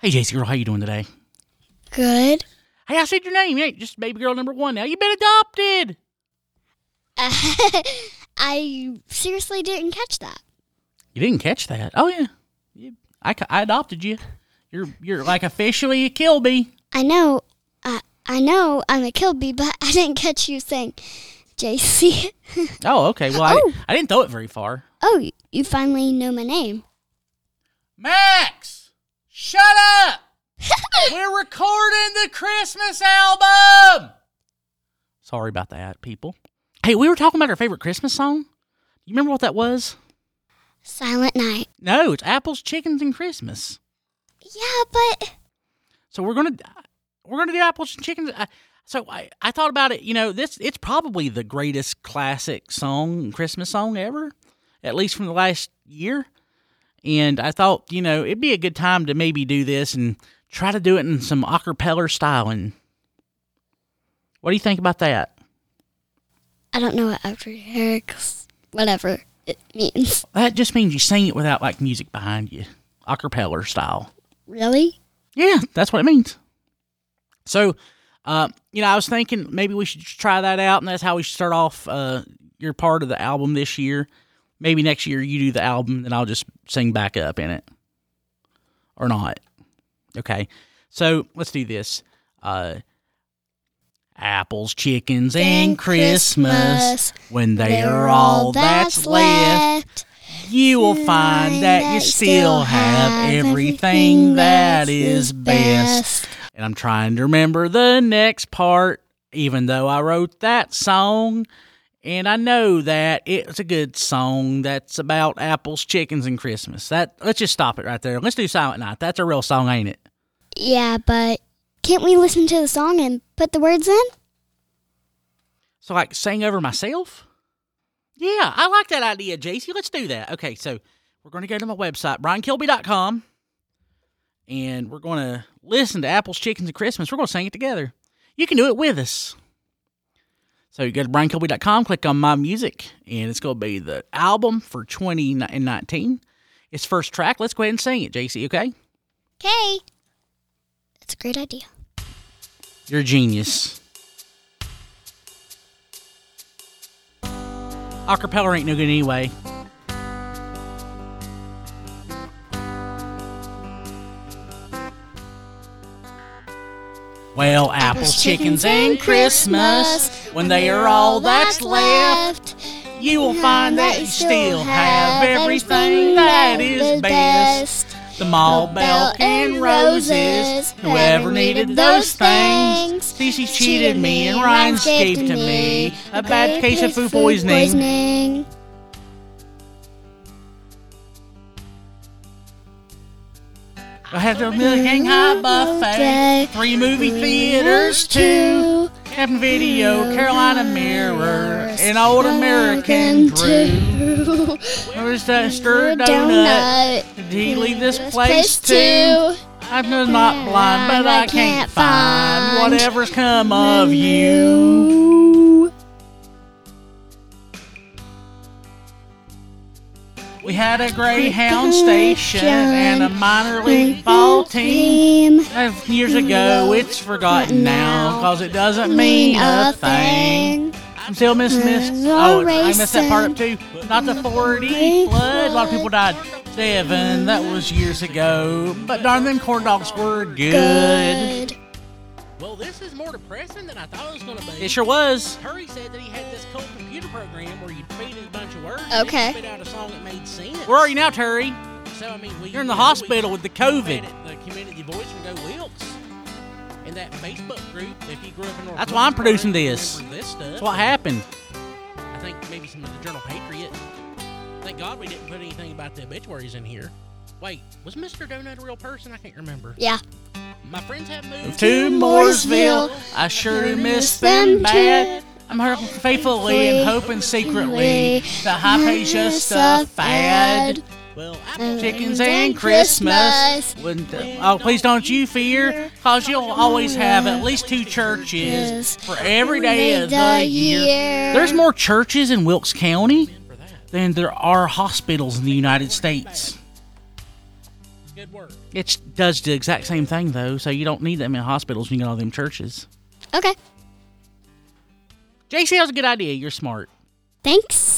Hey, JC girl, how you doing today? Good. Hey, I said your name. You ain't just baby girl number one now. You've been adopted. I seriously didn't catch that. You didn't catch that? Oh yeah, You- I, I adopted you. You're you're like officially a Kilby. I know. I I know I'm a Kilby, but I didn't catch you saying JC. Oh, okay. Well, Oh. I I didn't throw it very far. oh, you finally know my name. Max, shut up. We're recording the Christmas album. Sorry about that, people. Hey, we were talking about our favorite Christmas song. You remember what that was? Silent Night. No, it's apples, chickens, and Christmas. Yeah, but So we're gonna we're gonna do apples and chickens. I, so I, I thought about it. You know, this it's probably the greatest classic song, Christmas song ever, at least from the last year. And I thought, you know, it'd be a good time to maybe do this and try to do it in some acapella style. And what do you think about that? I don't know what lyrics, whatever it means. That just means you sing it without like music behind you, acapella style. Really? Yeah, that's what it means. So, uh, you know, I was thinking maybe we should try that out, and that's how we should start off uh, your part of the album this year. Maybe next year you do the album, and I'll just sing back up in it, or not. Okay, so let's do this. Uh, apples, chickens, and And Christmas. Christmas, When they are all that's left, you will find that you still have everything that is best. And I'm trying to remember the next part, even though I wrote that song. And I know that it's a good song that's about apples, chickens, and Christmas. That let's just stop it right there. Let's do Silent Night. That's a real song, ain't it? Yeah, but can't we listen to the song and put the words in? So like sing over myself? Yeah, I like that idea, JC. Let's do that. Okay, so we're going to go to my website, briankilby.com, and we're going to listen to Apples, Chickens, and Christmas. We're going to sing it together. You can do it with us. So you go to briankilby.com, click on My Music, and it's going to be the album for 2019. It's first track. Let's go ahead and sing it, JC, okay? Okay. That's a great idea. You're a genius. Acapella ain't no good anyway. Well, apples, chickens, and Christmas, when they are all that's left, you will find that you still have everything that is best. The mall bell and roses, whoever needed those things. Cece cheated me and Ryan's gave to me. a bad case of food poisoning. I had the Million High Buffet, three movie theaters, two Captain Video, Carolina Mirror, an old American Drew. Where's that stir donut? Did he leave this place too? I'm not blind, but I can't find whatever's come of you. We had a Greyhound station and a minor league ball team. Years ago, it's forgotten now, cause it doesn't mean a thing. I'm still missing this. Oh, I missed that part up too. Not the 40 flood. A lot of people died. Seven, that was years ago. But darn, them corn dogs were good. Well, more depressing than I thought it was going to be. It sure was. Hurry said that he had this cool computer program where you feed it a bunch of words Okay. And spit out a song that made sense. Where are you now, Terry? So, I mean, we, You're in the hospital we with the COVID. The community voice from Go Wilkes. And that Facebook group, if you grew up in North That's why I'm producing this. This stuff. That's what happened. I think maybe some of the Journal Patriot. Thank God we didn't put anything about the obituaries in here. Wait, was Mr. Donut a real person? I can't remember. Yeah. My friends have moved To Mooresville, I sure do miss them bad. I'm hoping faithfully and hoping secretly the that Hype's just a fad. Well, Apple Chickens and Christmas. Wouldn't- Oh, please don't you fear, cause you'll always have at least two churches for every day of the year. There's more churches in Wilkes County than there are hospitals in the United States. Good work. It does the exact same thing though, so you don't need them in hospitals when you get all them churches. Okay. JC, that was a good idea. You're smart. Thanks.